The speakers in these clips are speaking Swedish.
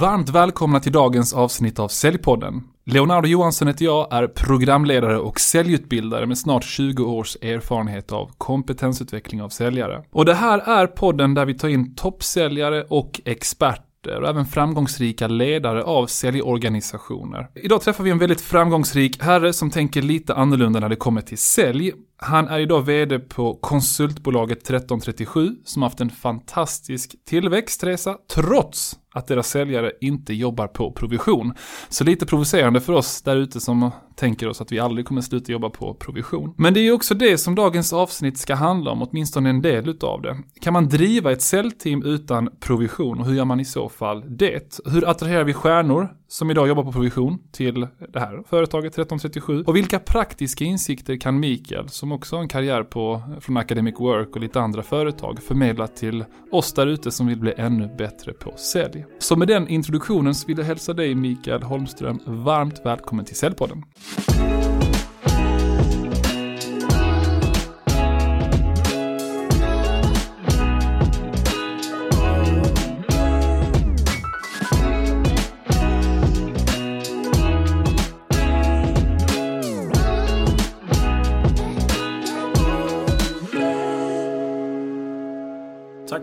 Varmt välkomna till dagens avsnitt av Säljpodden. Leonardo Johansson heter jag, är programledare och säljutbildare med snart 20 års erfarenhet av kompetensutveckling av säljare. Och det här är podden där vi tar in toppsäljare och experter och även framgångsrika ledare av säljorganisationer. Idag träffar vi en väldigt framgångsrik herre som tänker lite annorlunda när det kommer till sälj. Han är idag vd på konsultbolaget 1337 som haft en fantastisk tillväxtresa trots att deras säljare inte jobbar på provision. Så lite provocerande för oss där ute som tänker oss att vi aldrig kommer sluta jobba på provision. Men det är ju också det som dagens avsnitt ska handla om, åtminstone en del utav det. Kan man driva ett säljteam utan provision och hur gör man i så fall det? Hur attraherar vi stjärnor som idag jobbar på provision till det här företaget 1337? Och vilka praktiska insikter kan Mikael, som också har en karriär på, från Academic Work och lite andra företag, förmedla till oss där ute som vill bli ännu bättre på sälj? Så med den introduktionen så vill jag hälsa dig Mikael Holmström varmt välkommen till Säljpodden.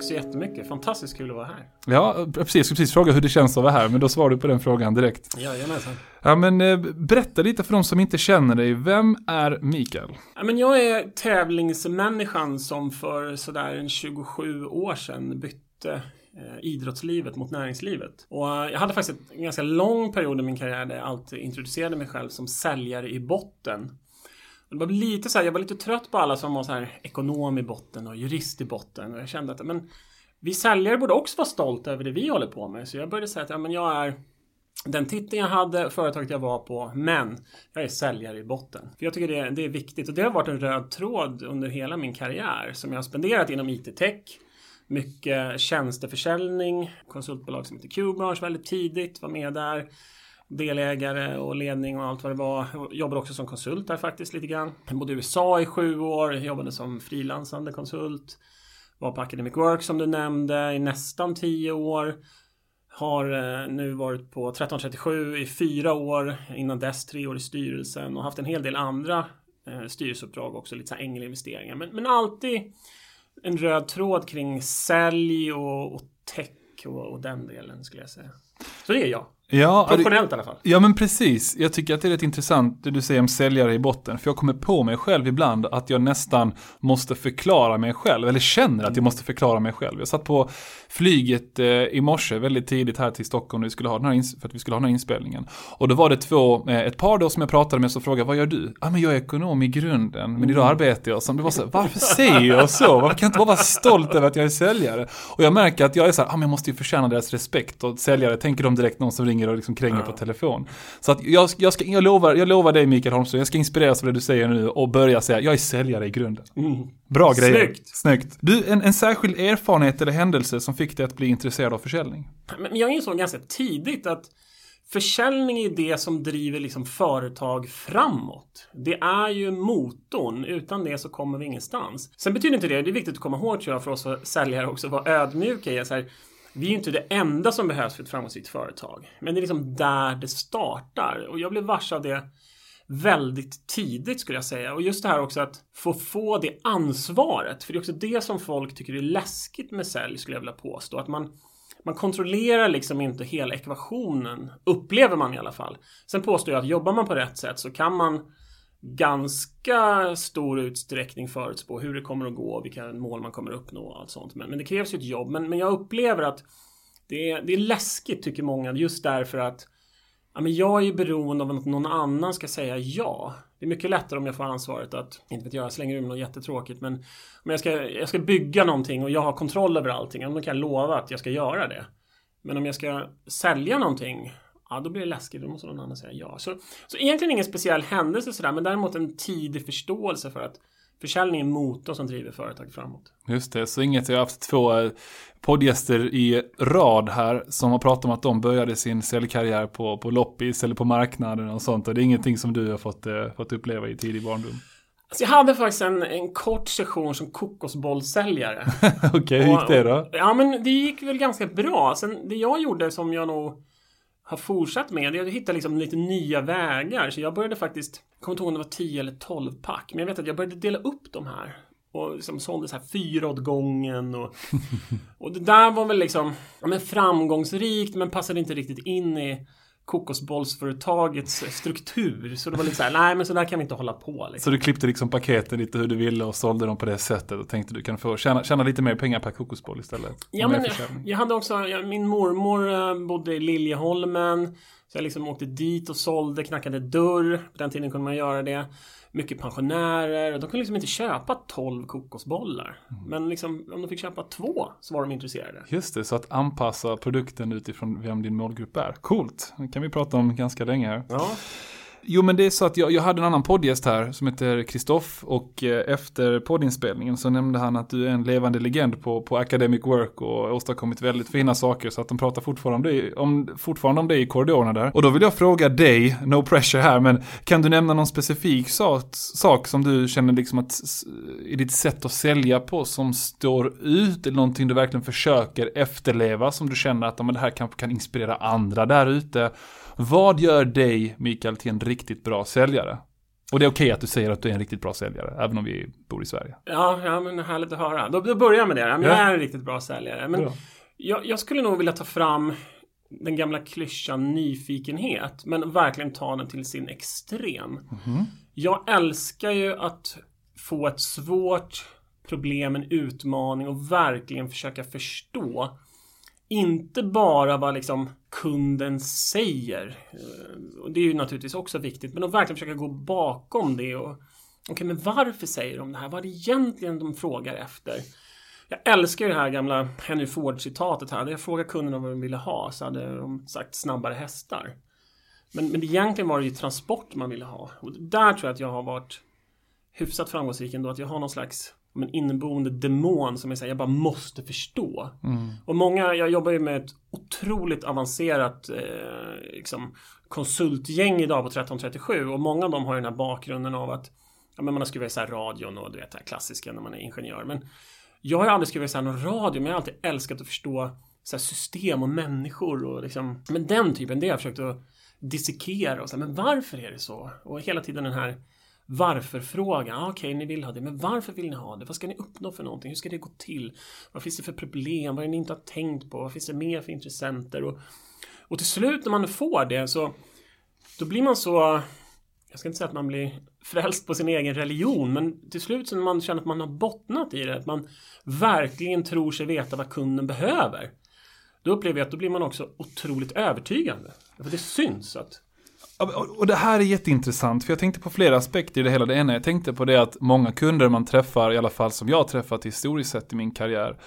Så jättemycket. Fantastiskt kul att vara här. Ja, precis. Jag skulle precis fråga hur det känns att vara här, men då svarar du på den frågan direkt. Jajamensan. Ja, men eh, berätta lite för de som inte känner dig. Vem är Mikael? Ja, men jag är tävlingsmänniskan som för sådär en 27 år sedan bytte eh, idrottslivet mot näringslivet. Och eh, jag hade faktiskt en ganska lång period i min karriär där jag alltid introducerade mig själv som säljare i botten. Det var lite så här, jag var lite trött på alla som var så här ekonom i botten och jurist i botten. Och jag kände att men, vi säljare borde också vara stolta över det vi håller på med. Så jag började säga att ja, men jag är den titeln jag hade, företaget jag var på, men jag är säljare i botten. För jag tycker det, det är viktigt och det har varit en röd tråd under hela min karriär som jag har spenderat inom IT-tech. Mycket tjänsteförsäljning, konsultbolag som heter Q-bransch väldigt tidigt, var med där delägare och ledning och allt vad det var. Jag jobbade också som konsult där faktiskt lite grann. Jag bodde i USA i sju år, jobbade som frilansande konsult. Var på Academic Work som du nämnde i nästan tio år. Har eh, nu varit på 1337 i fyra år. Innan dess tre år i styrelsen och haft en hel del andra eh, styrelseuppdrag också. Lite så här ängelinvesteringar. Men, men alltid en röd tråd kring sälj och, och tech och, och den delen skulle jag säga. Så det är jag. Ja, Professionellt i alla fall. Ja men precis. Jag tycker att det är rätt intressant det du säger om säljare i botten. För jag kommer på mig själv ibland att jag nästan måste förklara mig själv. Eller känner att jag måste förklara mig själv. Jag satt på flyget eh, i morse väldigt tidigt här till Stockholm vi skulle ha den här för att vi skulle ha den här inspelningen. Och då var det två, eh, ett par då som jag pratade med som frågade vad gör du? Ja ah, men jag är ekonom i grunden. Men idag arbetar jag som, det var så varför säger jag så? Varför kan jag inte bara vara stolt över att jag är säljare? Och jag märker att jag är så här, ah, men jag måste ju förtjäna deras respekt. Och säljare tänker de direkt någon som ringer ringer och liksom kränger ja. på telefon. Så att jag, jag, ska, jag, lovar, jag lovar dig Mikael Holmström, jag ska inspireras av det du säger nu och börja säga, jag är säljare i grunden. Mm. Bra grejer. Snyggt. Snyggt. Du, en, en särskild erfarenhet eller händelse som fick dig att bli intresserad av försäljning? Men jag insåg ganska tidigt att Försäljning är det som driver liksom företag framåt. Det är ju motorn. Utan det så kommer vi ingenstans. Sen betyder inte det, det är viktigt att komma ihåg tror jag för oss säljare också, att vara ödmjuka i. Så här, vi är ju inte det enda som behövs för ett framgångsrikt företag. Men det är liksom där det startar. Och jag blev varse av det väldigt tidigt skulle jag säga. Och just det här också att få få det ansvaret. För det är också det som folk tycker är läskigt med sälj skulle jag vilja påstå. Att man, man kontrollerar liksom inte hela ekvationen. Upplever man i alla fall. Sen påstår jag att jobbar man på rätt sätt så kan man ganska stor utsträckning förutspå hur det kommer att gå, vilka mål man kommer att uppnå och allt sånt. Men, men det krävs ju ett jobb. Men, men jag upplever att det är, det är läskigt tycker många just därför att ja, men jag är ju beroende av att någon annan ska säga ja. Det är mycket lättare om jag får ansvaret att, inte vet jag, jag slänger ur mig något jättetråkigt men om jag ska, jag ska bygga någonting och jag har kontroll över allting, då kan jag lova att jag ska göra det. Men om jag ska sälja någonting ja då blir det läskigt, då måste någon annan säga ja. Så, så egentligen ingen speciell händelse sådär, men däremot en tidig förståelse för att försäljning är motorn som driver företag framåt. Just det, så inget, jag har haft två eh, poddgäster i rad här som har pratat om att de började sin säljkarriär på, på loppis eller på marknaden och sånt. Och det är ingenting som du har fått, eh, fått uppleva i tidig barndom. Alltså jag hade faktiskt en, en kort session som kokosbollsäljare. Okej, okay, hur gick det då? Ja, men det gick väl ganska bra. Sen det jag gjorde som jag nog har fortsatt med, det är att hitta liksom lite nya vägar. Så jag började faktiskt, jag kommer inte ihåg om det var 10 eller 12 pack, men jag vet att jag började dela upp de här. Och liksom sålde så här fyra åt gången och, och det där var väl liksom ja, men framgångsrikt men passade inte riktigt in i kokosbollsföretagets struktur. Så det var lite så här, nej men så där kan vi inte hålla på. Liksom. Så du klippte liksom paketen lite hur du ville och sålde dem på det sättet och tänkte du kan få tjäna, tjäna lite mer pengar per kokosboll istället? Ja men jag hade också, jag, min mormor eh, bodde i Liljeholmen. Så jag liksom åkte dit och sålde, knackade dörr. På den tiden kunde man göra det mycket pensionärer. De kunde liksom inte köpa 12 kokosbollar. Mm. Men liksom, om de fick köpa två så var de intresserade. Just det, så att anpassa produkten utifrån vem din målgrupp är. Coolt, det kan vi prata om ganska länge här. Ja. Jo men det är så att jag, jag hade en annan poddgäst här som heter Kristoff och eh, efter poddinspelningen så nämnde han att du är en levande legend på, på academic work och åstadkommit väldigt fina saker så att de pratar fortfarande om, fortfarande om det i korridorerna där. Och då vill jag fråga dig, no pressure här, men kan du nämna någon specifik sak, sak som du känner liksom att i ditt sätt att sälja på som står ut eller någonting du verkligen försöker efterleva som du känner att men det här kanske kan inspirera andra där ute vad gör dig, Mikael, till en riktigt bra säljare? Och det är okej okay att du säger att du är en riktigt bra säljare, även om vi bor i Sverige. Ja, ja men härligt att höra. Då, då börjar jag med det. Jag ja. är en riktigt bra säljare. Men ja. jag, jag, skulle nog vilja ta fram den gamla klyschan nyfikenhet, men verkligen ta den till sin extrem. Mm -hmm. Jag älskar ju att få ett svårt problem, en utmaning och verkligen försöka förstå inte bara vad liksom kunden säger. Eh, och det är ju naturligtvis också viktigt. Men att verkligen försöka gå bakom det och Okej, okay, men varför säger de det här? Vad är det egentligen de frågar efter? Jag älskar ju det här gamla Henry Ford-citatet här. Hade jag frågat kunderna vad de ville ha så hade de sagt snabbare hästar. Men, men egentligen var det ju transport man ville ha. Och där tror jag att jag har varit hyfsat framgångsrik ändå. Att jag har någon slags en inneboende demon som jag, säger, jag bara måste förstå. Mm. Och många, jag jobbar ju med ett otroligt avancerat eh, liksom, konsultgäng idag på 1337 och många av dem har den här bakgrunden av att ja, men man har skrivit så här radion och du vet det här klassiska när man är ingenjör. Men jag har aldrig skrivit så här någon radio, men jag har alltid älskat att förstå så system och människor och liksom, men den typen, det har jag försökt att dissekera och så här, men varför är det så? Och hela tiden den här varför-frågan. Ah, Okej, okay, ni vill ha det, men varför vill ni ha det? Vad ska ni uppnå för någonting? Hur ska det gå till? Vad finns det för problem? Vad är det ni inte har tänkt på? Vad finns det mer för intressenter? Och, och till slut när man får det så då blir man så jag ska inte säga att man blir frälst på sin egen religion, men till slut så när man känner att man har bottnat i det, att man verkligen tror sig veta vad kunden behöver. Då upplever jag att då blir man också otroligt övertygande. För det syns att och det här är jätteintressant, för jag tänkte på flera aspekter i det hela. Det ena jag tänkte på det att många kunder man träffar, i alla fall som jag har träffat historiskt sett i min karriär,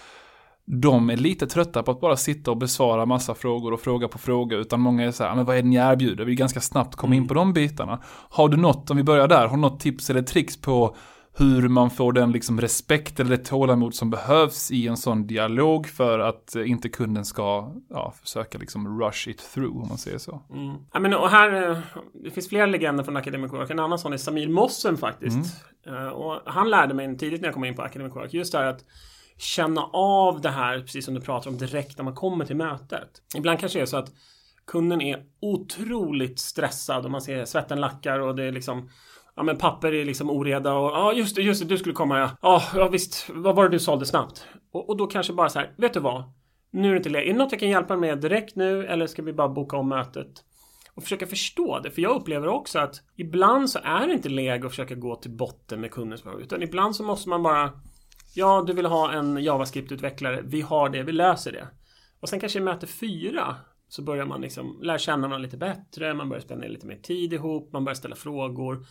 de är lite trötta på att bara sitta och besvara massa frågor och fråga på fråga, utan många är så här, men vad är det ni erbjuder? Vi ganska snabbt komma in mm. på de bitarna. Har du något, om vi börjar där, har du något tips eller tricks på hur man får den liksom respekt eller det tålamod som behövs i en sån dialog för att eh, inte kunden ska ja, försöka liksom rush it through om man säger så. Mm. Ja, men, och här, eh, det finns flera legender från Academic Work. En annan sån är Samir Mossen faktiskt. Mm. Eh, och han lärde mig tidigt när jag kom in på Academic Work just det här att känna av det här, precis som du pratar om, direkt när man kommer till mötet. Ibland kanske det är så att kunden är otroligt stressad och man ser svetten lackar och det är liksom Ja men papper är liksom oreda och ja just det, just det, du skulle komma ja. Ja, ja visst, vad var det du sålde snabbt? Och, och då kanske bara så här, vet du vad? Nu är det inte läge. Är det något jag kan hjälpa med direkt nu eller ska vi bara boka om mötet? Och försöka förstå det. För jag upplever också att ibland så är det inte läge att försöka gå till botten med kundens behov. Utan ibland så måste man bara Ja, du vill ha en JavaScript-utvecklare. Vi har det, vi löser det. Och sen kanske i möte fyra så börjar man liksom lära känna varandra lite bättre. Man börjar spendera lite mer tid ihop. Man börjar ställa frågor.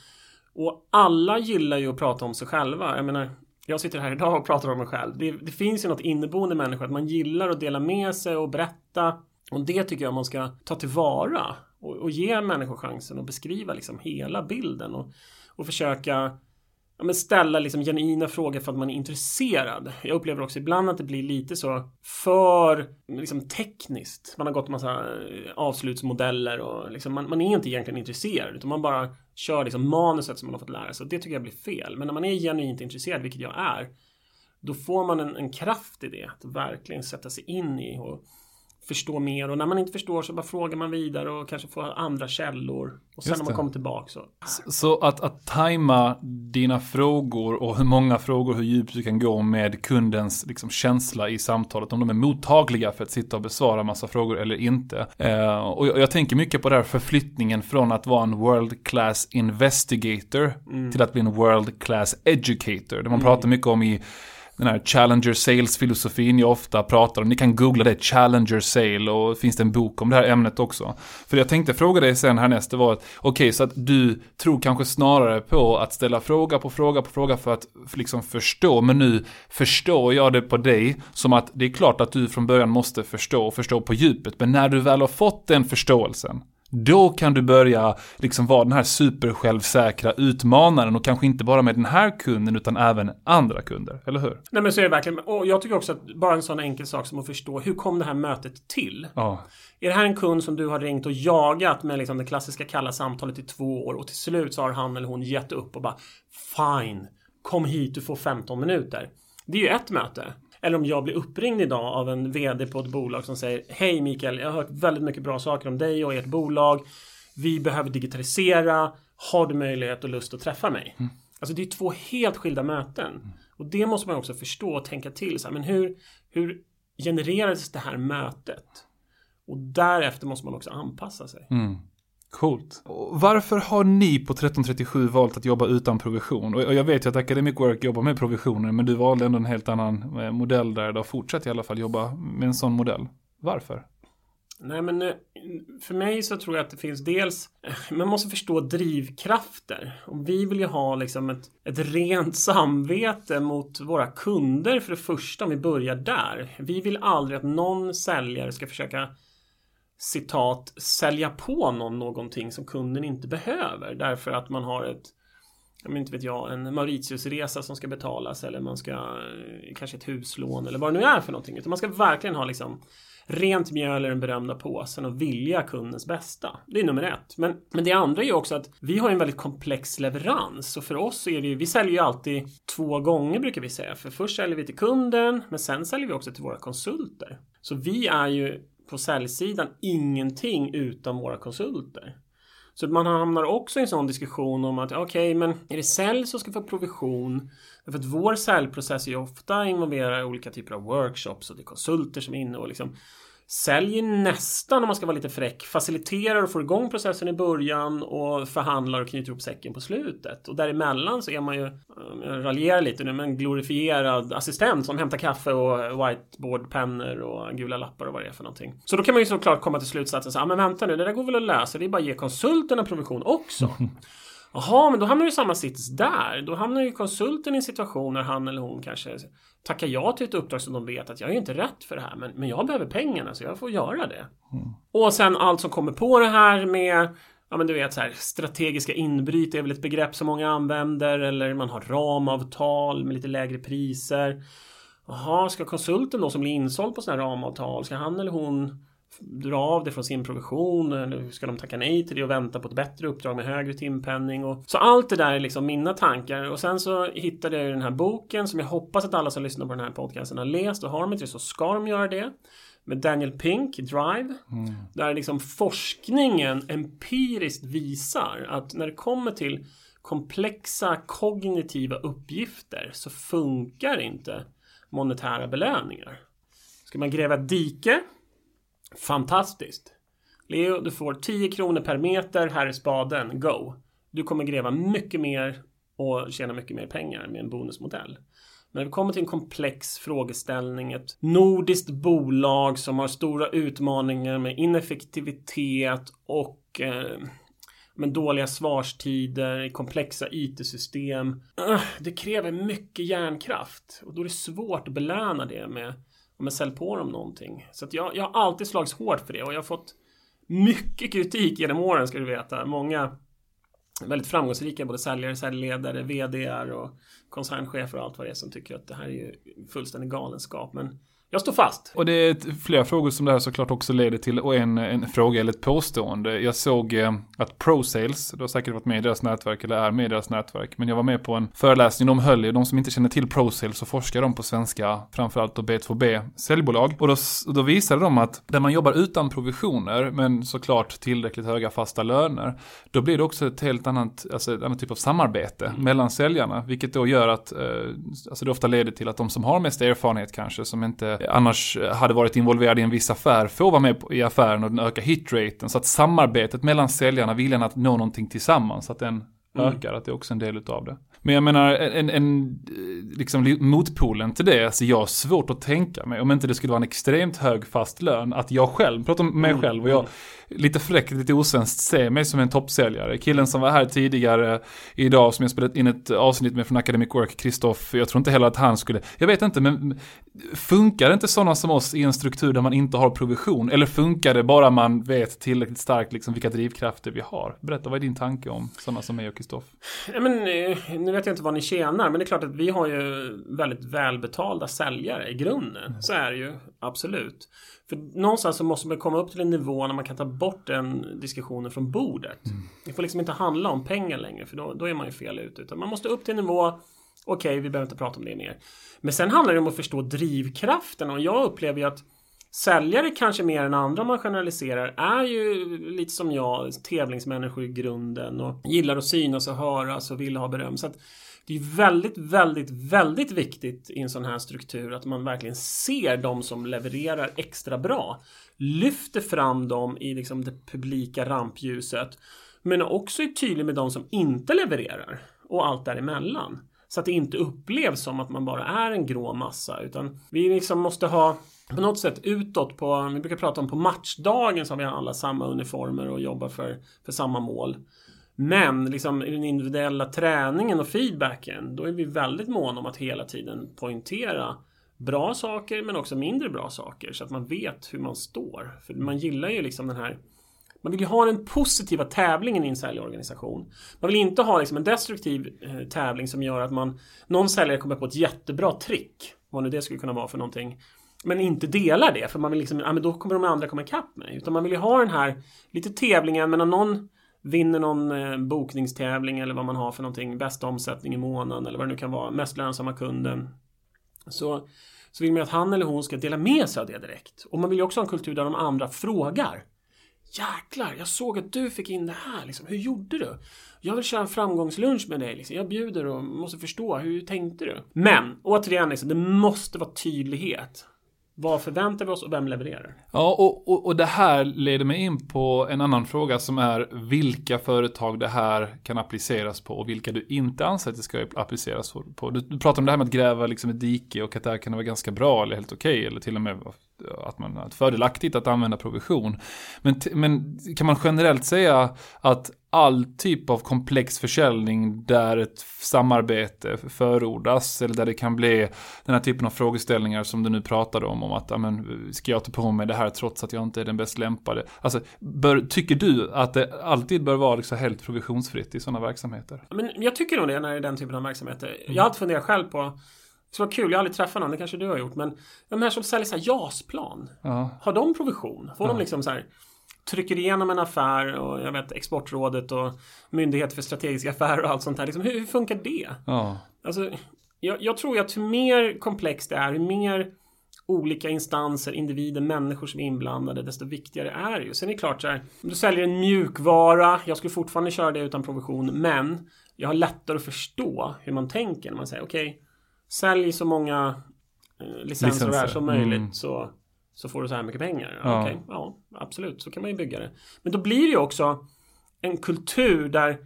Och alla gillar ju att prata om sig själva. Jag menar, jag sitter här idag och pratar om mig själv. Det, det finns ju något inneboende människa att man gillar att dela med sig och berätta. Och det tycker jag man ska ta tillvara och, och ge människor chansen att beskriva liksom hela bilden och, och försöka ja, men ställa liksom genuina frågor för att man är intresserad. Jag upplever också ibland att det blir lite så för liksom, tekniskt. Man har gått massa eh, avslutsmodeller och liksom, man, man, är inte egentligen intresserad utan man bara kör liksom manuset som man har fått lära sig. Det tycker jag blir fel. Men när man är genuint intresserad, vilket jag är, då får man en, en kraft i det. Att verkligen sätta sig in i och förstå mer och när man inte förstår så bara frågar man vidare och kanske får andra källor. Och sen när man kommer tillbaka så. Så, så att, att tajma dina frågor och hur många frågor, hur djupt du kan gå med kundens liksom, känsla i samtalet. Om de är mottagliga för att sitta och besvara massa frågor eller inte. Eh, och jag, jag, tänker mycket på den här förflyttningen från att vara en world class investigator mm. till att bli en world class educator. Det man mm. pratar mycket om i den här Challenger Sales-filosofin jag ofta pratar om. Ni kan googla det, Challenger Sale, och finns det en bok om det här ämnet också. För jag tänkte fråga dig sen härnäst, det var att, okej, okay, så att du tror kanske snarare på att ställa fråga på fråga på fråga för att liksom förstå, men nu förstår jag det på dig som att det är klart att du från början måste förstå och förstå på djupet, men när du väl har fått den förståelsen, då kan du börja liksom vara den här supersjälvsäkra utmanaren och kanske inte bara med den här kunden utan även andra kunder, eller hur? Nej men så är det verkligen. Och jag tycker också att bara en sån enkel sak som att förstå hur kom det här mötet till? Ja. Är det här en kund som du har ringt och jagat med liksom det klassiska kalla samtalet i två år och till slut så har han eller hon gett upp och bara Fine, kom hit, du får 15 minuter. Det är ju ett möte. Eller om jag blir uppringd idag av en VD på ett bolag som säger Hej Mikael, jag har hört väldigt mycket bra saker om dig och ert bolag. Vi behöver digitalisera. Har du möjlighet och lust att träffa mig? Mm. Alltså det är två helt skilda möten. Mm. Och det måste man också förstå och tänka till. Så här, men hur, hur genererades det här mötet? Och därefter måste man också anpassa sig. Mm. Coolt. Varför har ni på 1337 valt att jobba utan provision? Och jag vet ju att Academic Work jobbar med provisioner, men du valde ändå en helt annan eh, modell där. Du har fortsatt i alla fall jobba med en sån modell. Varför? Nej men eh, för mig så tror jag att det finns dels Man måste förstå drivkrafter. Och vi vill ju ha liksom ett, ett rent samvete mot våra kunder för det första om vi börjar där. Vi vill aldrig att någon säljare ska försöka citat sälja på någon någonting som kunden inte behöver därför att man har ett jag inte vet jag, en Mauritiusresa som ska betalas eller man ska eh, kanske ett huslån eller vad det nu är för någonting. Utan man ska verkligen ha liksom rent mjöl i den berömda påsen och vilja kundens bästa. Det är nummer ett. Men, men det andra är ju också att vi har en väldigt komplex leverans och för oss är det ju, vi säljer ju alltid två gånger brukar vi säga. För först säljer vi till kunden men sen säljer vi också till våra konsulter. Så vi är ju på säljsidan ingenting utan våra konsulter. Så man hamnar också i en sån diskussion om att okej, okay, men är det sälj som ska få provision? För att vår säljprocess är ju ofta involverar olika typer av workshops och det är konsulter som är inne och liksom säljer nästan, om man ska vara lite fräck, faciliterar och får igång processen i början och förhandlar och knyter ihop säcken på slutet. Och däremellan så är man ju, jag raljerar lite nu, men en glorifierad assistent som hämtar kaffe och whiteboardpennor och gula lappar och vad det är för någonting. Så då kan man ju såklart komma till slutsatsen så ja men vänta nu, det där går väl att lösa, det är bara att ge konsulterna provision också. Jaha, men då hamnar du i samma sits där. Då hamnar ju konsulten i en situation när han eller hon kanske tackar ja till ett uppdrag som de vet att jag är inte rätt för det här, men, men jag behöver pengarna så jag får göra det. Mm. Och sen allt som kommer på det här med Ja men du vet så här, strategiska inbryt är väl ett begrepp som många använder eller man har ramavtal med lite lägre priser. Jaha, ska konsulten då som blir insåld på sådana här ramavtal, ska han eller hon dra av det från sin provision eller ska de tacka nej till det och vänta på ett bättre uppdrag med högre timpenning och så allt det där är liksom mina tankar och sen så hittade jag den här boken som jag hoppas att alla som lyssnar på den här podcasten har läst och har de inte det så ska de göra det med Daniel Pink, Drive. Mm. Där liksom forskningen empiriskt visar att när det kommer till komplexa kognitiva uppgifter så funkar inte monetära belöningar. Ska man gräva ett dike Fantastiskt! Leo, du får 10 kronor per meter. Här är spaden. Go! Du kommer gräva mycket mer och tjäna mycket mer pengar med en bonusmodell. Men när vi kommer till en komplex frågeställning, ett nordiskt bolag som har stora utmaningar med ineffektivitet och eh, med dåliga svarstider, komplexa IT-system. Det kräver mycket hjärnkraft och då är det svårt att belöna det med men sälj på dem någonting. Så att jag, jag har alltid slagits hårt för det och jag har fått mycket kritik genom åren ska du veta. Många väldigt framgångsrika både säljare, säljledare, VDR och koncernchefer och allt vad det är som tycker att det här är ju fullständig galenskap. Men jag står fast. Och det är flera frågor som det här såklart också leder till och en, en fråga eller ett påstående. Jag såg eh, att ProSales, du har säkert varit med i deras nätverk eller är med i deras nätverk, men jag var med på en föreläsning de höll ju. De som inte känner till ProSales så forskar de på svenska, framförallt då B2B säljbolag. Och då, då visade de att där man jobbar utan provisioner, men såklart tillräckligt höga fasta löner, då blir det också ett helt annat, alltså ett annat typ av samarbete mm. mellan säljarna, vilket då gör att, eh, alltså det ofta leder till att de som har mest erfarenhet kanske, som inte annars hade varit involverad i en viss affär får vara med i affären och den ökar hitraten. Så att samarbetet mellan säljarna, viljan att nå någonting tillsammans, att den mm. ökar, att det är också en del utav det. Men jag menar, en, en liksom motpolen till det, alltså jag har svårt att tänka mig, om inte det skulle vara en extremt hög fast lön, att jag själv, pratar om mig mm. själv och jag, lite fräckt, lite osvenskt, ser mig som en toppsäljare. Killen som var här tidigare idag, som jag spelat in ett avsnitt med från Academic Work, Kristoff, jag tror inte heller att han skulle, jag vet inte, men funkar inte sådana som oss i en struktur där man inte har provision? Eller funkar det bara man vet tillräckligt starkt liksom vilka drivkrafter vi har? Berätta, vad är din tanke om sådana som mig och Kristoff? Ja, men, eh, nu vet jag inte vad ni tjänar, men det är klart att vi har ju väldigt välbetalda säljare i grunden. Mm. Så är det ju, absolut. För någonstans så måste man komma upp till en nivå när man kan ta bort den diskussionen från bordet. Mm. Det får liksom inte handla om pengar längre, för då, då är man ju fel ute. Utan man måste upp till en nivå Okej, okay, vi behöver inte prata om det mer. Men sen handlar det om att förstå drivkraften och jag upplever ju att Säljare kanske mer än andra om man generaliserar är ju lite som jag tävlingsmänniskor i grunden och gillar att synas och höras och vill ha beröm. Så att det är väldigt, väldigt, väldigt viktigt i en sån här struktur att man verkligen ser de som levererar extra bra. Lyfter fram dem i liksom det publika rampljuset. Men också är tydlig med de som inte levererar och allt däremellan. Så att det inte upplevs som att man bara är en grå massa utan vi liksom måste ha på något sätt utåt på, vi brukar prata om på matchdagen så har vi alla samma uniformer och jobbar för, för samma mål. Men liksom i den individuella träningen och feedbacken, då är vi väldigt måna om att hela tiden poängtera bra saker men också mindre bra saker så att man vet hur man står. För man gillar ju liksom den här man vill ju ha den positiva tävlingen i en säljorganisation. Man vill inte ha liksom en destruktiv eh, tävling som gör att man någon säljare kommer på ett jättebra trick. Vad nu det skulle kunna vara för någonting. Men inte delar det för man vill liksom, ja men då kommer de andra komma ikapp mig. Utan man vill ju ha den här lite tävlingen men om någon vinner någon eh, bokningstävling eller vad man har för någonting, bästa omsättning i månaden eller vad det nu kan vara, mest lönsamma kunden. Så, så vill man att han eller hon ska dela med sig av det direkt. Och man vill ju också ha en kultur där de andra frågar. Jäklar, jag såg att du fick in det här. Liksom. Hur gjorde du? Jag vill köra en framgångslunch med dig. Liksom. Jag bjuder och måste förstå. Hur tänkte du? Men, återigen, liksom, det måste vara tydlighet. Vad förväntar vi oss och vem levererar? Ja, och, och, och det här leder mig in på en annan fråga som är vilka företag det här kan appliceras på och vilka du inte anser att det ska appliceras på. Du, du pratar om det här med att gräva liksom ett dike och att det här kan vara ganska bra eller helt okej okay, eller till och med att man är fördelaktigt att använda provision. Men, men kan man generellt säga att all typ av komplex försäljning där ett samarbete förordas eller där det kan bli den här typen av frågeställningar som du nu pratade om, om att amen, ska jag ta på mig det här trots att jag inte är den bäst lämpade? Alltså, bör, tycker du att det alltid bör vara liksom helt provisionsfritt i sådana verksamheter? Men jag tycker nog det när det är den typen av verksamheter. Mm. Jag har alltid funderat själv på det var kul, jag har aldrig träffat någon, det kanske du har gjort. Men de här som säljer så här JAS-plan. Ja. Har de provision? Får ja. de liksom så här trycker igenom en affär och jag vet Exportrådet och Myndighet för strategiska affärer och allt sånt här. Liksom, hur, hur funkar det? Ja. Alltså, jag, jag tror att hur mer komplext det är, hur mer olika instanser, individer, människor som är inblandade, desto viktigare är det ju. Sen är det klart så här, om du säljer en mjukvara, jag skulle fortfarande köra det utan provision, men jag har lättare att förstå hur man tänker när man säger okej, okay, sälj så många eh, licenser, licenser. som möjligt mm. så så får du så här mycket pengar. Ja. Okay, ja, absolut, så kan man ju bygga det. Men då blir det ju också en kultur där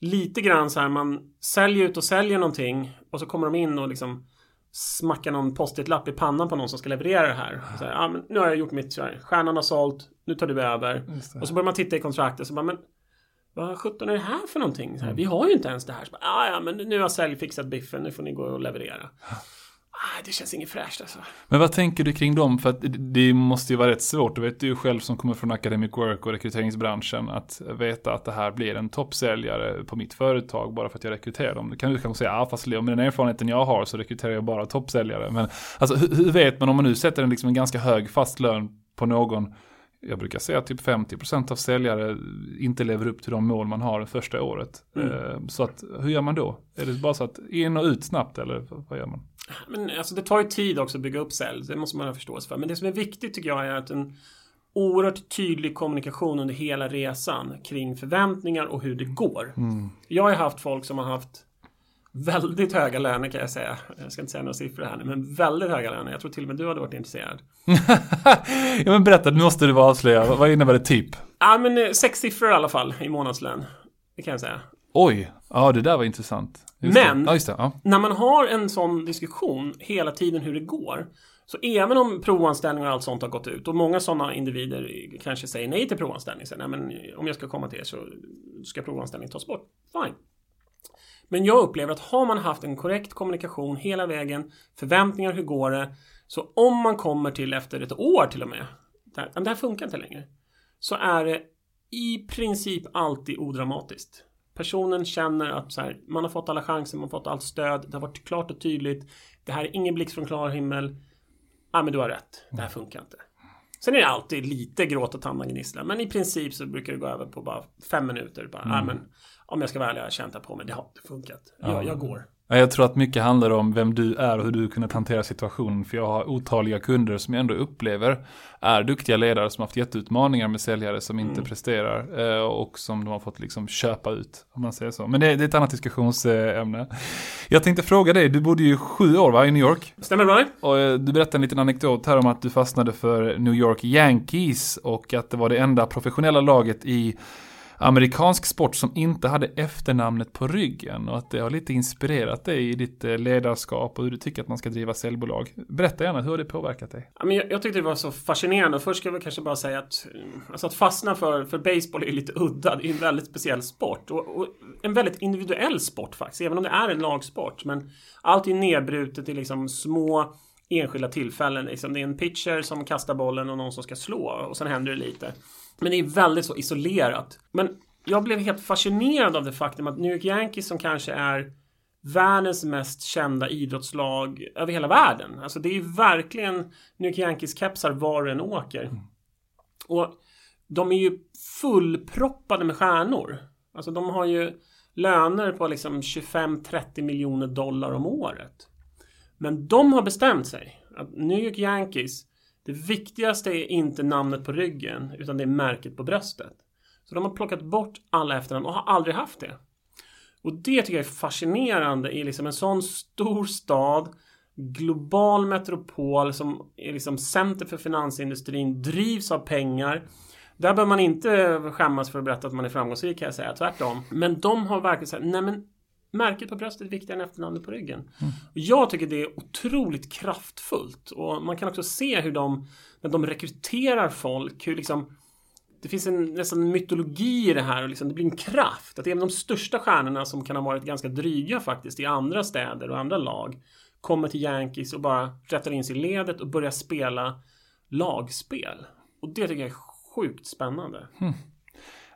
lite grann så här man säljer ut och säljer någonting och så kommer de in och liksom smackar någon post-it-lapp i pannan på någon som ska leverera det här. Så här ja, men nu har jag gjort mitt, så här, stjärnan har sålt, nu tar du över. Och så börjar man titta i kontraktet så bara, men vad sjutton är det här för någonting? Så här, mm. Vi har ju inte ens det här. Så bara, ah, ja, men nu har sälj fixat biffen, nu får ni gå och leverera. Ah, det känns inget fräscht alltså. Men vad tänker du kring dem? För att det måste ju vara rätt svårt, du vet du själv som kommer från Academic Work och rekryteringsbranschen, att veta att det här blir en toppsäljare på mitt företag bara för att jag rekryterar dem. Det kan du kanske säga, ja fast med den erfarenheten jag har så rekryterar jag bara toppsäljare. Men alltså hur, hur vet man om man nu sätter en, liksom en ganska hög fast lön på någon jag brukar säga att typ 50% av säljare inte lever upp till de mål man har det första året. Mm. Eh, så att, hur gör man då? Är det bara så att in och ut snabbt eller vad gör man? Men alltså det tar ju tid också att bygga upp sälj, det måste man ha förståelse för. Men det som är viktigt tycker jag är att en oerhört tydlig kommunikation under hela resan kring förväntningar och hur det går. Mm. Jag har haft folk som har haft väldigt höga löner kan jag säga. Jag ska inte säga några siffror här nu, men väldigt höga löner. Jag tror till och med du hade varit intresserad. ja men berätta, nu måste du vara avslöja. Vad innebär det typ? Ja men eh, sex siffror i alla fall i månadslön. Det kan jag säga. Oj, ja det där var intressant. Just men, ja, det. Ja. när man har en sån diskussion hela tiden hur det går. Så även om provanställning och allt sånt har gått ut och många sådana individer kanske säger nej till provanställning. Så, nej, men om jag ska komma till er så ska provanställning tas bort. Fine. Men jag upplever att har man haft en korrekt kommunikation hela vägen, förväntningar, hur går det? Så om man kommer till efter ett år till och med, där, det här funkar inte längre. Så är det i princip alltid odramatiskt. Personen känner att så här, man har fått alla chanser, man har fått allt stöd, det har varit klart och tydligt. Det här är ingen blixt från klar himmel. Ja, ah, men du har rätt. Det här funkar inte. Sen är det alltid lite gråt och tandagnissla, men i princip så brukar det gå över på bara fem minuter. Bara, mm. ah, men om jag ska vara ärlig, jag har känt på mig, det har inte funkat. Jag, ja. jag går. Jag tror att mycket handlar om vem du är och hur du kunnat hantera situationen. För jag har otaliga kunder som jag ändå upplever är duktiga ledare som haft jätteutmaningar med säljare som inte mm. presterar. Eh, och som de har fått liksom köpa ut, om man säger så. Men det, det är ett annat diskussionsämne. Jag tänkte fråga dig, du bodde ju sju år va, i New York? Stämmer bra. Och eh, du berättade en liten anekdot här om att du fastnade för New York Yankees och att det var det enda professionella laget i amerikansk sport som inte hade efternamnet på ryggen och att det har lite inspirerat dig i ditt eh, ledarskap och hur du tycker att man ska driva säljbolag. Berätta gärna, hur har det påverkat dig? jag, jag tyckte det var så fascinerande. Först ska jag väl kanske bara säga att, eh, alltså att fastna för, för baseball är lite udda. Det är en väldigt speciell sport och, och en väldigt individuell sport faktiskt, även om det är en lagsport. Men allt är nedbrutet i liksom små enskilda tillfällen. Liksom. Det är en pitcher som kastar bollen och någon som ska slå och sen händer det lite. Men det är väldigt så isolerat. Men jag blev helt fascinerad av det faktum att New York Yankees som kanske är världens mest kända idrottslag över hela världen. Alltså det är ju verkligen New York Yankees-kepsar var du än åker. Mm. Och de är ju fullproppade med stjärnor. Alltså de har ju löner på liksom 25-30 miljoner dollar om året. Men de har bestämt sig att New York Yankees det viktigaste är inte namnet på ryggen utan det är märket på bröstet. Så de har plockat bort alla efternamn och har aldrig haft det. Och det tycker jag är fascinerande i liksom en sån stor stad global metropol som är liksom center för finansindustrin, drivs av pengar. Där bör man inte skämmas för att berätta att man är framgångsrik kan jag säga, tvärtom. Men de har verkligen sagt, nej men Märket på bröstet är viktigare än efternamnet på ryggen. Mm. Jag tycker det är otroligt kraftfullt och man kan också se hur de, när de rekryterar folk, hur liksom det finns en nästan mytologi i det här och liksom, det blir en kraft. Att även de största stjärnorna som kan ha varit ganska dryga faktiskt i andra städer och andra lag kommer till Yankees och bara rättar in sig i ledet och börjar spela lagspel. Och det tycker jag är sjukt spännande. Mm.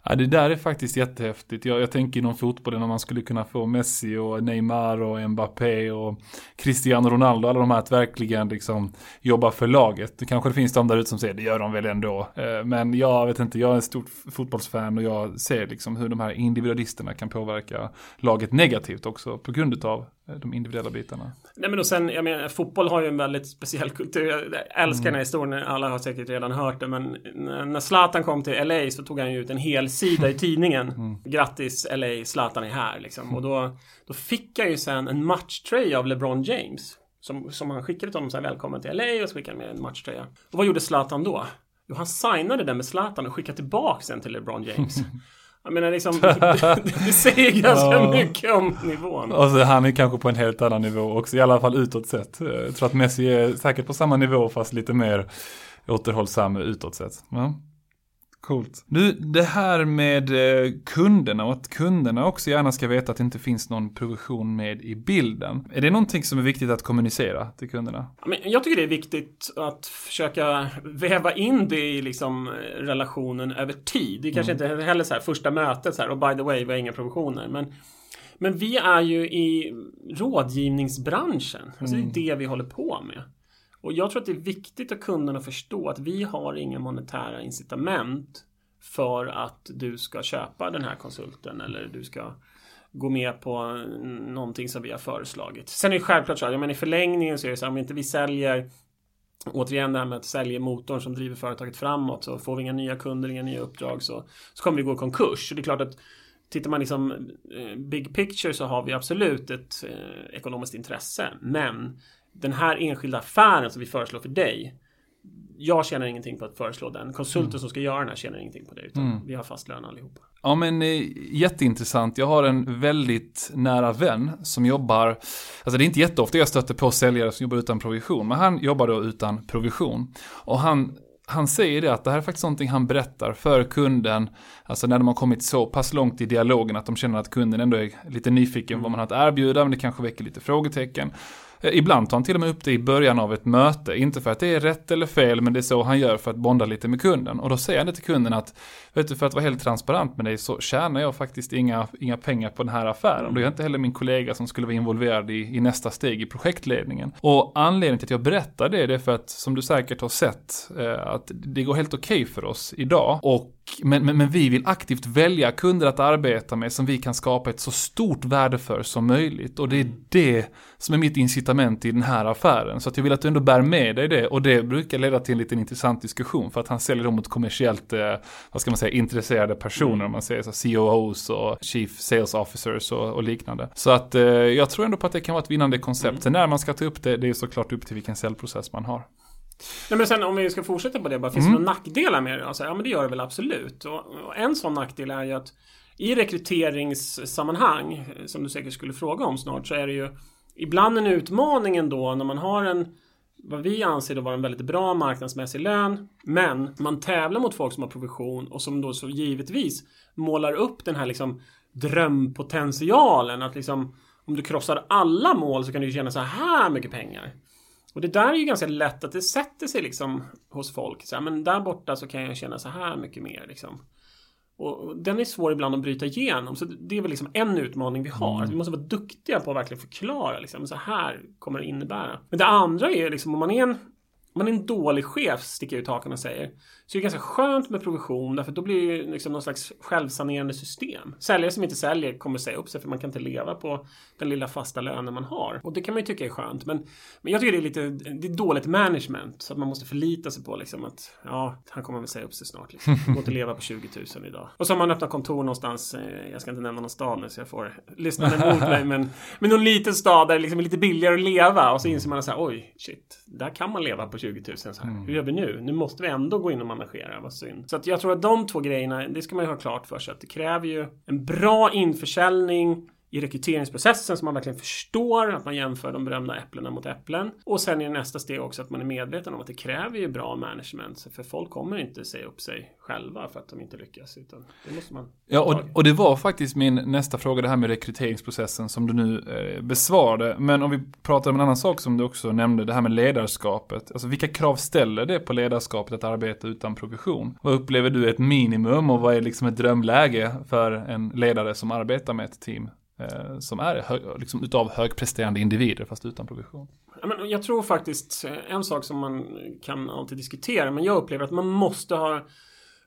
Ja, det där är faktiskt jättehäftigt. Jag, jag tänker inom fotbollen om man skulle kunna få Messi och Neymar och Mbappé och Cristiano Ronaldo, alla de här att verkligen liksom jobba för laget. Det kanske det finns de där ute som säger det gör de väl ändå. Eh, men jag vet inte, jag är en stort fotbollsfan och jag ser liksom hur de här individualisterna kan påverka laget negativt också på grund av de individuella bitarna. Nej men och sen, jag menar, fotboll har ju en väldigt speciell kultur. Jag älskar mm. den här historien, alla har säkert redan hört det, men när Zlatan kom till LA så tog han ju ut en hel sida i tidningen. Mm. Grattis LA, Zlatan är här liksom. Och då, då fick han ju sen en matchtröja av LeBron James. Som, som han skickade till honom så här, välkommen till LA och så skickade han med en matchtröja. Och vad gjorde Zlatan då? Jo, han signade den med Zlatan och skickade tillbaka den till LeBron James. Jag menar liksom, det, säger ganska ja. mycket om nivån. Och så han är kanske på en helt annan nivå också, i alla fall utåt sett. Jag tror att Messi är säkert på samma nivå fast lite mer återhållsam utåt sett. Ja. Coolt. Du, det här med eh, kunderna och att kunderna också gärna ska veta att det inte finns någon provision med i bilden. Är det någonting som är viktigt att kommunicera till kunderna? Jag tycker det är viktigt att försöka väva in det i liksom relationen över tid. Det är kanske mm. inte heller så här första mötet så här och by the way, vi har inga provisioner. Men men vi är ju i rådgivningsbranschen. Alltså mm. Det är det vi håller på med. Och jag tror att det är viktigt att kunderna förstår att vi har inga monetära incitament för att du ska köpa den här konsulten eller du ska gå med på någonting som vi har föreslagit. Sen är det självklart så att men i förlängningen så är det så här, om inte vi säljer Återigen det här med att sälja motorn som driver företaget framåt så får vi inga nya kunder, inga nya uppdrag så, så kommer vi gå i konkurs. Så det är klart att Tittar man liksom eh, big picture så har vi absolut ett eh, ekonomiskt intresse. Men den här enskilda affären som vi föreslår för dig. Jag tjänar ingenting på att föreslå den. Konsulten mm. som ska göra den här tjänar ingenting på det. Utan mm. vi har fast lön allihopa. Ja men eh, jätteintressant. Jag har en väldigt nära vän som jobbar, alltså det är inte jätteofta jag stöter på säljare som jobbar utan provision, men han jobbar då utan provision. Och han han säger det att det här är faktiskt någonting han berättar för kunden, alltså när de har kommit så pass långt i dialogen att de känner att kunden ändå är lite nyfiken mm. vad man har att erbjuda, men det kanske väcker lite frågetecken. Eh, ibland tar han till och med upp det i början av ett möte, inte för att det är rätt eller fel, men det är så han gör för att bonda lite med kunden. Och då säger han det till kunden att, vet du, för att vara helt transparent med dig så tjänar jag faktiskt inga, inga pengar på den här affären. Och det är inte heller min kollega som skulle vara involverad i, i nästa steg i projektledningen. Och anledningen till att jag berättar det, det är för att, som du säkert har sett, eh, att det går helt okej okay för oss idag. Och men, men, men, vi vill aktivt välja kunder att arbeta med som vi kan skapa ett så stort värde för som möjligt. Och det är det som är mitt incitament i den här affären. Så att jag vill att du ändå bär med dig det. Och det brukar leda till en liten intressant diskussion. För att han säljer dem mot kommersiellt, eh, vad ska man säga, intresserade personer. Mm. Om man säger så, COOs och Chief Sales Officers och, och liknande. Så att eh, jag tror ändå på att det kan vara ett vinnande koncept. Mm. Sen när man ska ta upp det, det är såklart upp till vilken säljprocess man har. Nej, men sen om vi ska fortsätta på det, bara, finns mm. det några nackdelar med det? Alltså, ja, men det gör det väl absolut. Och, och en sån nackdel är ju att i rekryteringssammanhang, som du säkert skulle fråga om snart, så är det ju ibland en utmaning ändå när man har en vad vi anser då vara en väldigt bra marknadsmässig lön. Men man tävlar mot folk som har provision och som då så givetvis målar upp den här liksom drömpotentialen. Att liksom om du krossar alla mål så kan du tjäna så här mycket pengar. Och det där är ju ganska lätt att det sätter sig liksom hos folk. Så här, men där borta så kan jag tjäna så här mycket mer liksom. Och den är svår ibland att bryta igenom. Så det är väl liksom en utmaning vi har. Mm. Vi måste vara duktiga på att verkligen förklara liksom, så här kommer det innebära. Men det andra är liksom om man är en man är en dålig chef, sticker jag ut hakan och säger, så det är ganska skönt med provision därför då blir det ju liksom någon slags självsanerande system. Säljare som inte säljer kommer säga upp sig för man kan inte leva på den lilla fasta lönen man har. Och det kan man ju tycka är skönt. Men, men jag tycker det är lite det är dåligt management. Så att man måste förlita sig på liksom att ja, han kommer väl säga upp sig snart. Liksom. Går inte leva på 20 000 idag. Och så har man öppnat kontor någonstans, eh, jag ska inte nämna någon stad nu så jag får lyssna emot mig, men, men någon liten stad där det liksom är lite billigare att leva. Och så inser man att oj, shit, där kan man leva på 20 000. Så här, mm. Hur gör vi nu? Nu måste vi ändå gå in och managera. Vad synd. Så att jag tror att de två grejerna, det ska man ju ha klart för sig. Att det kräver ju en bra införsäljning i rekryteringsprocessen så man verkligen förstår att man jämför de berömda äpplena mot äpplen. Och sen i nästa steg också att man är medveten om att det kräver ju bra management. För folk kommer inte säga upp sig själva för att de inte lyckas. Utan det måste man Ja, och, och det var faktiskt min nästa fråga, det här med rekryteringsprocessen som du nu eh, besvarade. Men om vi pratar om en annan sak som du också nämnde, det här med ledarskapet. Alltså vilka krav ställer det på ledarskapet att arbeta utan provision? Vad upplever du är ett minimum och vad är liksom ett drömläge för en ledare som arbetar med ett team? Eh, som är hög, liksom utav högpresterande individer fast utan provision. jag tror faktiskt eh, en sak som man kan alltid diskutera men jag upplever att man måste ha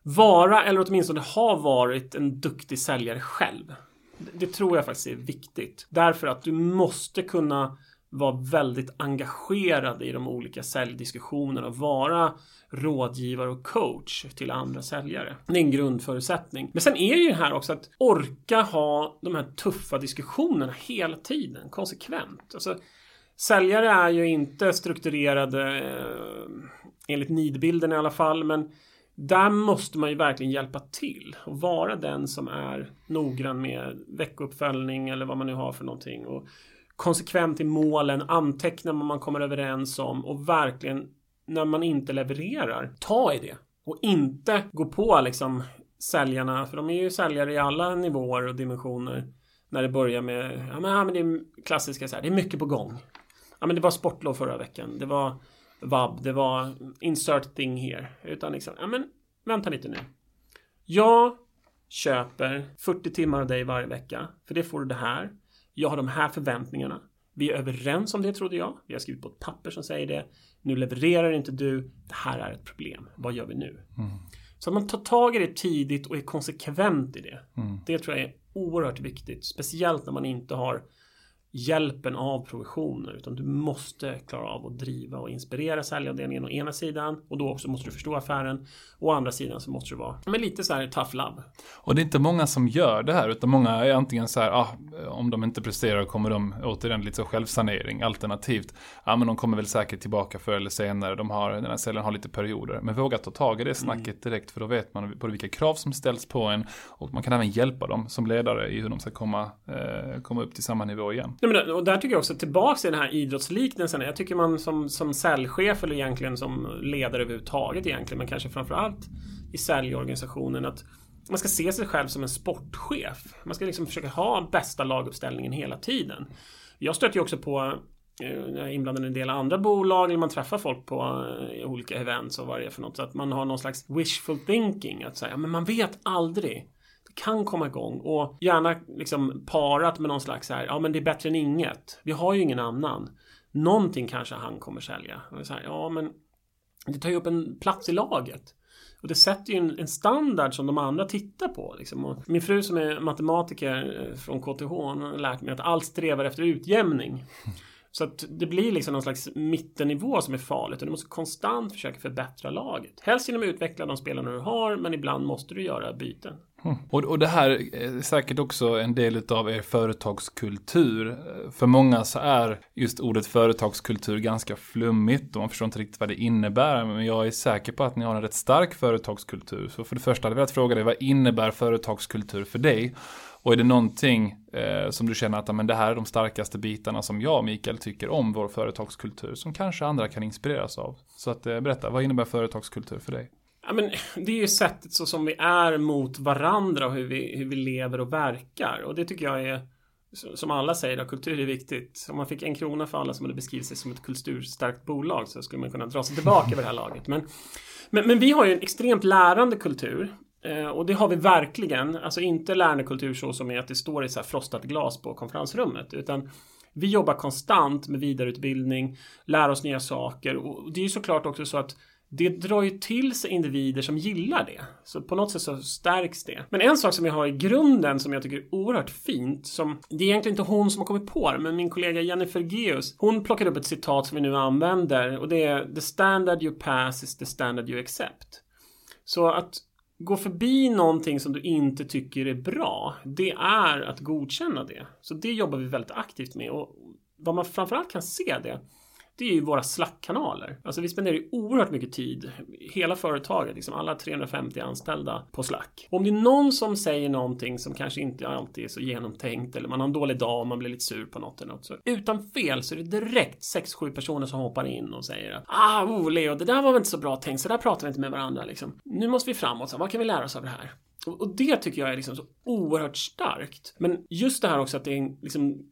vara eller åtminstone ha varit en duktig säljare själv. Det tror jag faktiskt är viktigt. Därför att du måste kunna vara väldigt engagerad i de olika säljdiskussionerna och vara rådgivare och coach till andra säljare. Det är en grundförutsättning. Men sen är det ju här också att orka ha de här tuffa diskussionerna hela tiden, konsekvent. Alltså, säljare är ju inte strukturerade eh, enligt nidbilden i alla fall, men där måste man ju verkligen hjälpa till och vara den som är noggrann med veckouppföljning eller vad man nu har för någonting. Och konsekvent i målen, anteckna vad man kommer överens om och verkligen när man inte levererar, ta i det. Och inte gå på liksom säljarna, för de är ju säljare i alla nivåer och dimensioner. När det börjar med, ja men, ja, men det är klassiska så här, det är mycket på gång. Ja men det var sportlov förra veckan, det var vab, det var insert thing here. Utan liksom, ja men vänta lite nu. Jag köper 40 timmar av dig varje vecka, för det får du det här. Jag har de här förväntningarna. Vi är överens om det trodde jag. Vi har skrivit på ett papper som säger det. Nu levererar inte du. Det här är ett problem. Vad gör vi nu? Mm. Så att man tar tag i det tidigt och är konsekvent i det. Mm. Det tror jag är oerhört viktigt. Speciellt när man inte har hjälpen av provisioner utan du måste klara av att driva och inspirera säljavdelningen å ena sidan och då också måste du förstå affären. Å andra sidan så måste du vara men lite så här tough love. Och det är inte många som gör det här utan många är antingen så här ah, om de inte presterar kommer de återigen lite så självsanering alternativt ja ah, men de kommer väl säkert tillbaka förr eller senare. De har, den här säljaren har lite perioder. Men våga ta tag i det snacket mm. direkt för då vet man både vilka krav som ställs på en och man kan även hjälpa dem som ledare i hur de ska komma, eh, komma upp till samma nivå igen. Nej, men, och där tycker jag också tillbaks till den här idrottsliknelsen. Jag tycker man som, som säljchef eller egentligen som ledare överhuvudtaget egentligen, men kanske framförallt i säljorganisationen att man ska se sig själv som en sportchef. Man ska liksom försöka ha bästa laguppställningen hela tiden. Jag stöter ju också på eh, jag är inblandad i en del andra bolag eller man träffar folk på eh, olika events och vad det är för något. Så att man har någon slags wishful thinking. Att säga, men man vet aldrig kan komma igång och gärna liksom parat med någon slags här, ja men det är bättre än inget. Vi har ju ingen annan. Någonting kanske han kommer sälja. Så här, ja men det tar ju upp en plats i laget. Och det sätter ju en, en standard som de andra tittar på. Liksom. min fru som är matematiker eh, från KTH har lärt mig att allt strävar efter utjämning. Så att det blir liksom någon slags mittennivå som är farligt och du måste konstant försöka förbättra laget. Helst genom att utveckla de spelarna du har, men ibland måste du göra byten. Mm. Och, och det här är säkert också en del av er företagskultur. För många så är just ordet företagskultur ganska flummigt och man förstår inte riktigt vad det innebär. Men jag är säker på att ni har en rätt stark företagskultur. Så för det första hade jag velat fråga dig, vad innebär företagskultur för dig? Och är det någonting eh, som du känner att men det här är de starkaste bitarna som jag och Mikael tycker om vår företagskultur som kanske andra kan inspireras av? Så att eh, berätta, vad innebär företagskultur för dig? Ja, men det är ju sättet så som vi är mot varandra och hur vi, hur vi lever och verkar. Och det tycker jag är som alla säger, att kultur är viktigt. Om man fick en krona för alla som hade beskrivit sig som ett kulturstarkt bolag så skulle man kunna dra sig tillbaka vid det här laget. Men, men, men vi har ju en extremt lärande kultur. Eh, och det har vi verkligen. Alltså inte lärandekultur så som är att det står i så här frostat glas på konferensrummet. Utan vi jobbar konstant med vidareutbildning, lär oss nya saker. Och det är ju såklart också så att det drar ju till sig individer som gillar det. Så på något sätt så stärks det. Men en sak som jag har i grunden som jag tycker är oerhört fint, som det är egentligen inte hon som har kommit på det, men min kollega Jennifer Geus, hon plockade upp ett citat som vi nu använder och det är “The standard you pass is the standard you accept”. Så att gå förbi någonting som du inte tycker är bra, det är att godkänna det. Så det jobbar vi väldigt aktivt med och vad man framförallt kan se det det är ju våra Slack-kanaler. Alltså vi spenderar ju oerhört mycket tid, hela företaget, liksom alla 350 anställda på Slack. Och om det är någon som säger någonting som kanske inte alltid är så genomtänkt eller man har en dålig dag och man blir lite sur på något eller något. Så utan fel så är det direkt 6-7 personer som hoppar in och säger att ah, oh, Leo, det där var väl inte så bra tänkt, så där pratar vi inte med varandra liksom. Nu måste vi framåt, så vad kan vi lära oss av det här? Och det tycker jag är liksom så oerhört starkt. Men just det här också att det är liksom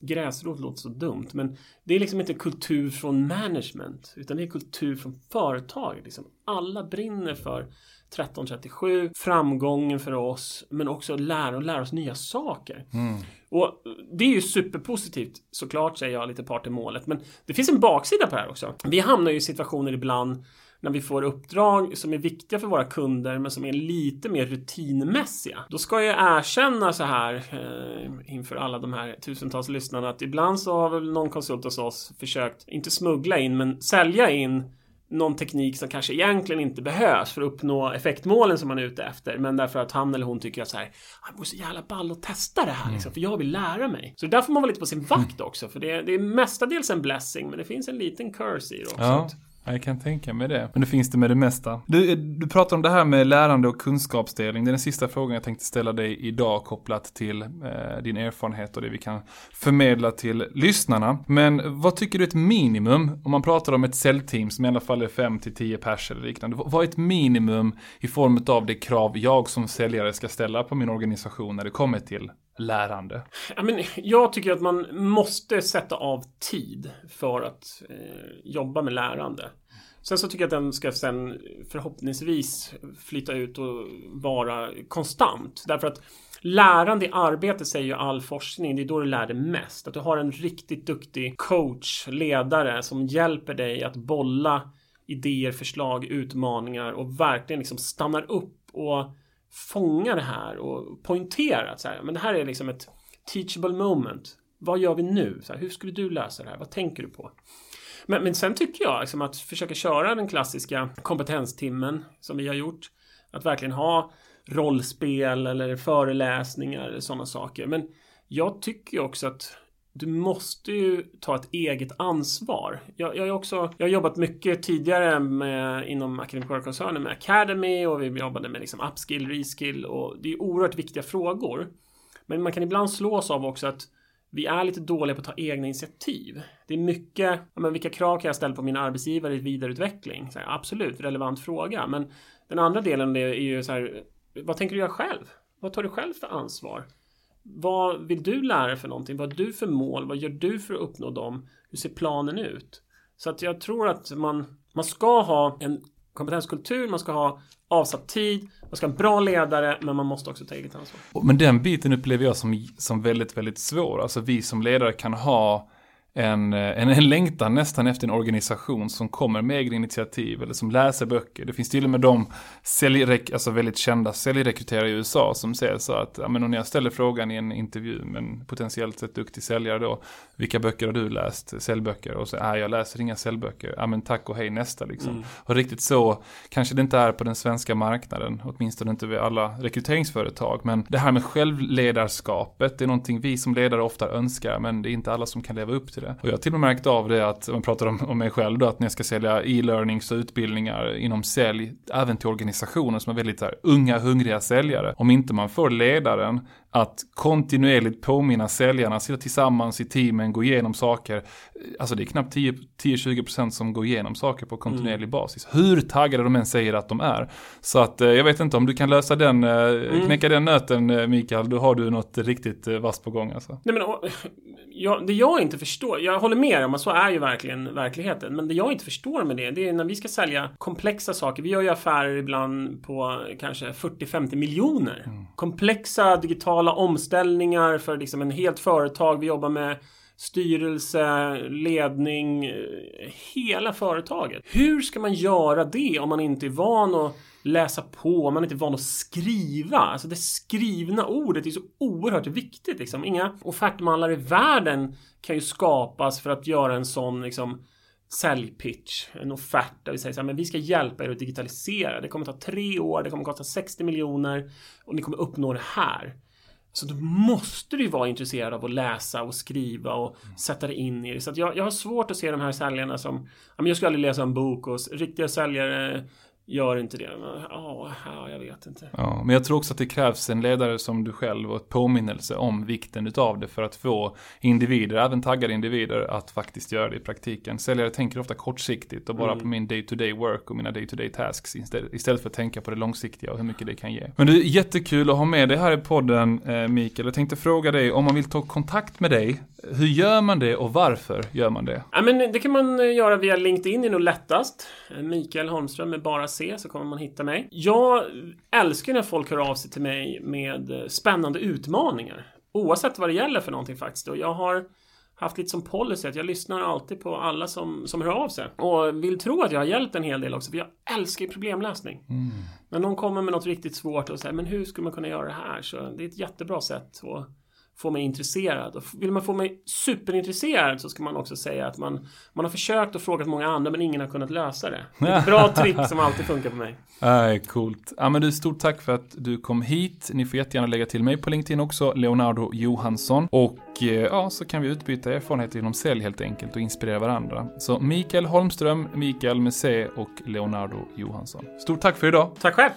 gräsrot låter så dumt, men det är liksom inte kultur från management, utan det är kultur från företag. Liksom. Alla brinner för 1337, framgången för oss, men också lära och lära oss nya saker. Mm. Och det är ju superpositivt, såklart säger jag lite part i målet, men det finns en baksida på det här också. Vi hamnar ju i situationer ibland när vi får uppdrag som är viktiga för våra kunder men som är lite mer rutinmässiga. Då ska jag erkänna så här eh, inför alla de här tusentals lyssnarna att ibland så har väl någon konsult hos oss försökt, inte smuggla in, men sälja in någon teknik som kanske egentligen inte behövs för att uppnå effektmålen som man är ute efter. Men därför att han eller hon tycker att så här, ah, det vore så jävla ball att testa det här liksom, för jag vill lära mig. Så där får man vara lite på sin vakt också, för det är, det är mestadels en blessing, men det finns en liten curse i det också. Ja. Jag kan tänka mig det. Men det finns det med det mesta. Du, du pratar om det här med lärande och kunskapsdelning. Det är den sista frågan jag tänkte ställa dig idag kopplat till eh, din erfarenhet och det vi kan förmedla till lyssnarna. Men vad tycker du är ett minimum om man pratar om ett säljteam som i alla fall är 5 till 10 pers eller liknande. Vad är ett minimum i form av det krav jag som säljare ska ställa på min organisation när det kommer till lärande? Ja, men jag tycker att man måste sätta av tid för att eh, jobba med lärande. Sen så tycker jag att den ska sen förhoppningsvis flytta ut och vara konstant. Därför att lärande i arbete säger ju all forskning, det är då du lär dig mest. Att du har en riktigt duktig coach, ledare som hjälper dig att bolla idéer, förslag, utmaningar och verkligen liksom stannar upp och fånga det här och poängtera att så här, men det här är liksom ett teachable moment. Vad gör vi nu? Så här, hur skulle du lösa det här? Vad tänker du på? Men, men sen tycker jag liksom att försöka köra den klassiska kompetenstimmen som vi har gjort. Att verkligen ha rollspel eller föreläsningar eller sådana saker. Men jag tycker också att du måste ju ta ett eget ansvar. Jag, jag, är också, jag har jobbat mycket tidigare med, inom Academic Work-koncernen med Academy och vi jobbade med liksom upskill, reskill och det är oerhört viktiga frågor. Men man kan ibland slås av också att vi är lite dåliga på att ta egna initiativ. Det är mycket, ja, men vilka krav kan jag ställa på min arbetsgivare i vidareutveckling? Så här, absolut, relevant fråga. Men den andra delen det är ju så här, vad tänker du göra själv? Vad tar du själv för ansvar? Vad vill du lära dig för någonting? Vad har du för mål? Vad gör du för att uppnå dem? Hur ser planen ut? Så att jag tror att man, man ska ha en kompetenskultur, man ska ha avsatt tid, man ska ha en bra ledare, men man måste också ta eget ansvar. Men den biten upplever jag som, som väldigt, väldigt svår. Alltså vi som ledare kan ha en, en, en längtan nästan efter en organisation som kommer med egna initiativ eller som läser böcker. Det finns till och med de säljrek, alltså väldigt kända säljrekryterare i USA som säger så att ja, men om jag ställer frågan i en intervju med en potentiellt sett duktig säljare då, vilka böcker har du läst? Säljböcker? Och så, är jag läser inga säljböcker. Ja men tack och hej nästa liksom. Mm. Och riktigt så kanske det inte är på den svenska marknaden, åtminstone inte vid alla rekryteringsföretag. Men det här med självledarskapet, det är någonting vi som ledare ofta önskar, men det är inte alla som kan leva upp till det det. Och jag har till och med märkt av det att, man pratar om, om mig själv då, att när jag ska sälja e-learnings och utbildningar inom sälj, även till organisationer som är väldigt här, unga, hungriga säljare. Om inte man får ledaren att kontinuerligt påminna säljarna, sitta tillsammans i teamen, gå igenom saker. Alltså det är knappt 10-20% som går igenom saker på kontinuerlig mm. basis. Hur taggade de än säger att de är. Så att eh, jag vet inte om du kan lösa den, eh, mm. knäcka den nöten eh, Mikael, då har du något riktigt vasst på gång alltså. Nej men jag, det jag inte förstår, jag håller med om att så är ju verkligen verkligheten. Men det jag inte förstår med det, det är när vi ska sälja komplexa saker. Vi gör ju affärer ibland på kanske 40-50 miljoner. Mm. Komplexa digitala digitala omställningar för liksom en helt företag. Vi jobbar med styrelse, ledning, hela företaget. Hur ska man göra det om man inte är van att läsa på, om man inte är van att skriva? Alltså det skrivna ordet är så oerhört viktigt. Liksom. Inga offertmallar i världen kan ju skapas för att göra en sån liksom, säljpitch, en offert där vi säger så här, men vi ska hjälpa er att digitalisera. Det kommer ta tre år, det kommer kosta 60 miljoner och ni kommer uppnå det här. Så då måste du ju vara intresserad av att läsa och skriva och mm. sätta dig in i det. Så jag, jag har svårt att se de här säljarna som, jag ska aldrig läsa en bok och riktiga säljare gör inte det. Ja, oh, jag vet inte. Ja, men jag tror också att det krävs en ledare som du själv och ett påminnelse om vikten utav det för att få individer, även taggade individer, att faktiskt göra det i praktiken. Säljare tänker ofta kortsiktigt och bara mm. på min day-to-day work och mina day-to-day tasks istället för att tänka på det långsiktiga och hur mycket det kan ge. Men det är jättekul att ha med dig här i podden, eh, Mikael. Jag tänkte fråga dig om man vill ta kontakt med dig hur gör man det och varför gör man det? Ja, men det kan man eh, göra via LinkedIn, det är nog lättast. Eh, Mikael Holmström med bara C så kommer man hitta mig. Jag älskar när folk hör av sig till mig med spännande utmaningar. Oavsett vad det gäller för någonting faktiskt. Och jag har haft lite som policy att jag lyssnar alltid på alla som, som hör av sig. Och vill tro att jag har hjälpt en hel del också, för jag älskar ju problemlösning. Mm. När någon kommer med något riktigt svårt och säger, men hur skulle man kunna göra det här? Så det är ett jättebra sätt att få mig intresserad. Och vill man få mig superintresserad så ska man också säga att man, man har försökt och frågat många andra men ingen har kunnat lösa det. det ett bra trick som alltid funkar på mig. Nej, coolt. Ja, men du, stort tack för att du kom hit. Ni får jättegärna lägga till mig på LinkedIn också, Leonardo Johansson. Och eh, ja, så kan vi utbyta erfarenheter inom sälj helt enkelt och inspirera varandra. Så Mikael Holmström, Mikael med C och Leonardo Johansson. Stort tack för idag. Tack själv.